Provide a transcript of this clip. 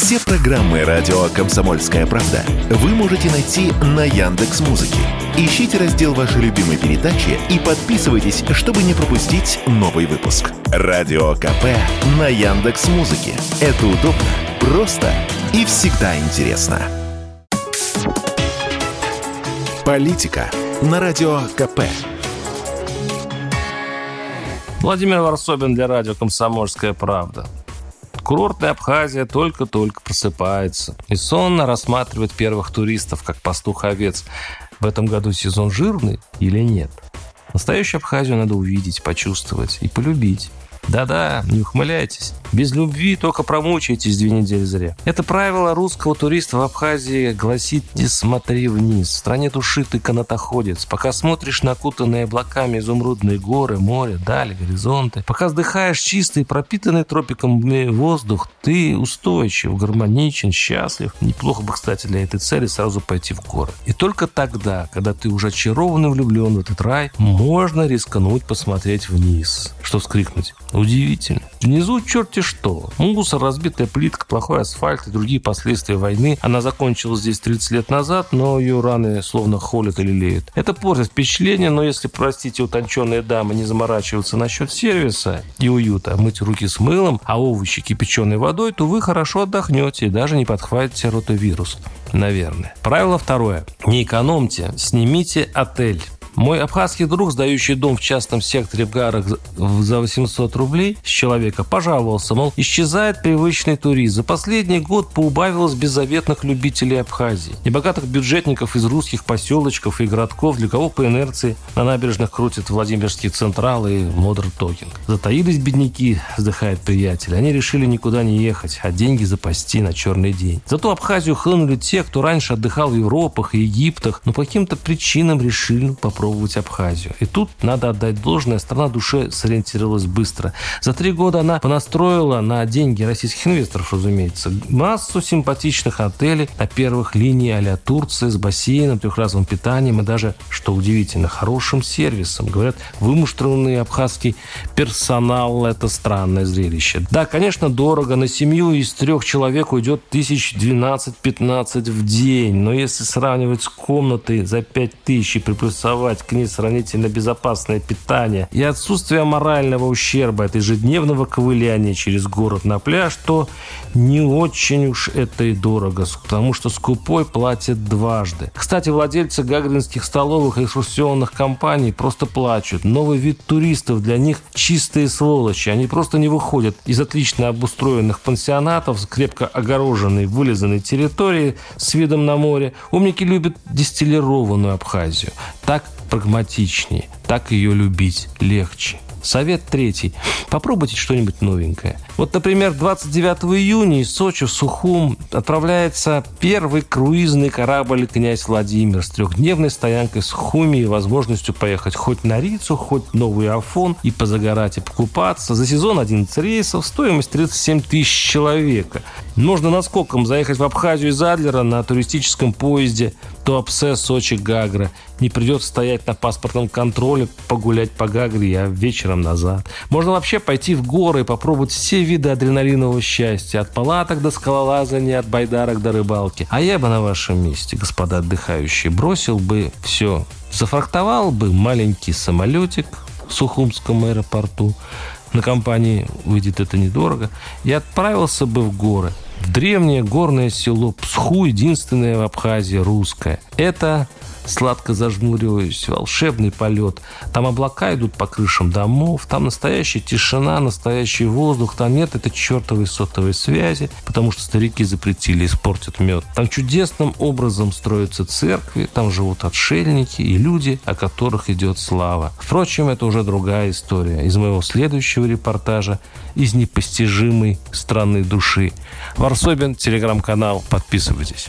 Все программы радио Комсомольская правда вы можете найти на Яндекс Музыке. Ищите раздел вашей любимой передачи и подписывайтесь, чтобы не пропустить новый выпуск. Радио КП на Яндекс Музыке. Это удобно, просто и всегда интересно. Политика на радио КП. Владимир Варсобин для радио «Комсомольская правда». Курортная Абхазия только-только просыпается и сонно рассматривает первых туристов, как пастух овец. В этом году сезон жирный или нет? Настоящую Абхазию надо увидеть, почувствовать и полюбить. Да-да, не ухмыляйтесь. Без любви только промучаетесь две недели зря. Это правило русского туриста в Абхазии гласит «не смотри вниз». В стране души ты канатоходец. Пока смотришь на окутанные облаками изумрудные горы, море, дали, горизонты. Пока вдыхаешь чистый, пропитанный тропиком воздух, ты устойчив, гармоничен, счастлив. Неплохо бы, кстати, для этой цели сразу пойти в горы. И только тогда, когда ты уже очарован и влюблен в этот рай, можно рискнуть посмотреть вниз. Что вскрикнуть? Удивительно. Внизу черти что. Мусор, разбитая плитка, плохой асфальт и другие последствия войны. Она закончилась здесь 30 лет назад, но ее раны словно холят или леют. Это портит впечатление, но если, простите, утонченные дамы не заморачиваются насчет сервиса и уюта, мыть руки с мылом, а овощи кипяченой водой, то вы хорошо отдохнете и даже не подхватите ротовирус. Наверное. Правило второе. Не экономьте, снимите отель. Мой абхазский друг, сдающий дом в частном секторе в Гарах за 800 рублей с человека, пожаловался, мол, исчезает привычный туризм. За последний год поубавилось беззаветных любителей Абхазии. Небогатых бюджетников из русских поселочков и городков, для кого по инерции на набережных крутят Владимирский Централ и Модер Токинг. Затаились бедняки, вздыхает приятель. Они решили никуда не ехать, а деньги запасти на черный день. Зато Абхазию хлынули те, кто раньше отдыхал в Европах и Египтах, но по каким-то причинам решили попробовать попробовать Абхазию. И тут надо отдать должное, страна душе сориентировалась быстро. За три года она понастроила на деньги российских инвесторов, разумеется, массу симпатичных отелей на первых линиях а Турции с бассейном, трехразовым питанием и даже, что удивительно, хорошим сервисом. Говорят, вымуштрованный абхазский персонал – это странное зрелище. Да, конечно, дорого. На семью из трех человек уйдет тысяч 12-15 в день. Но если сравнивать с комнатой за 5 тысяч и приплюсовать ней сравнительно безопасное питание и отсутствие морального ущерба от ежедневного ковыляния через город на пляж, то не очень уж это и дорого, потому что скупой платит дважды. Кстати, владельцы гагринских столовых и экскурсионных компаний просто плачут. Новый вид туристов для них чистые сволочи. Они просто не выходят из отлично обустроенных пансионатов с крепко огороженной, вылизанной территории с видом на море. Умники любят дистиллированную Абхазию. Так прагматичнее, так ее любить легче. Совет третий. Попробуйте что-нибудь новенькое. Вот, например, 29 июня из Сочи в Сухум отправляется первый круизный корабль «Князь Владимир» с трехдневной стоянкой в Сухуми и возможностью поехать хоть на Рицу, хоть новый Афон и позагорать и покупаться. За сезон 11 рейсов, стоимость 37 тысяч человека. Можно наскоком заехать в Абхазию из Адлера на туристическом поезде Туапсе, Сочи, Гагра. Не придется стоять на паспортном контроле, погулять по Гагре, а вечером назад. Можно вообще пойти в горы и попробовать все виды адреналинового счастья. От палаток до скалолазания, от байдарок до рыбалки. А я бы на вашем месте, господа отдыхающие, бросил бы все. Зафрахтовал бы маленький самолетик в Сухумском аэропорту. На компании выйдет это недорого. И отправился бы в горы – в древнее горное село Псху, единственное в Абхазии русское. Это сладко зажмуриваюсь, волшебный полет. Там облака идут по крышам домов, там настоящая тишина, настоящий воздух, там нет этой чертовой сотовой связи, потому что старики запретили испортят мед. Там чудесным образом строятся церкви, там живут отшельники и люди, о которых идет слава. Впрочем, это уже другая история. Из моего следующего репортажа из непостижимой страны души. Варсобин, телеграм-канал. Подписывайтесь.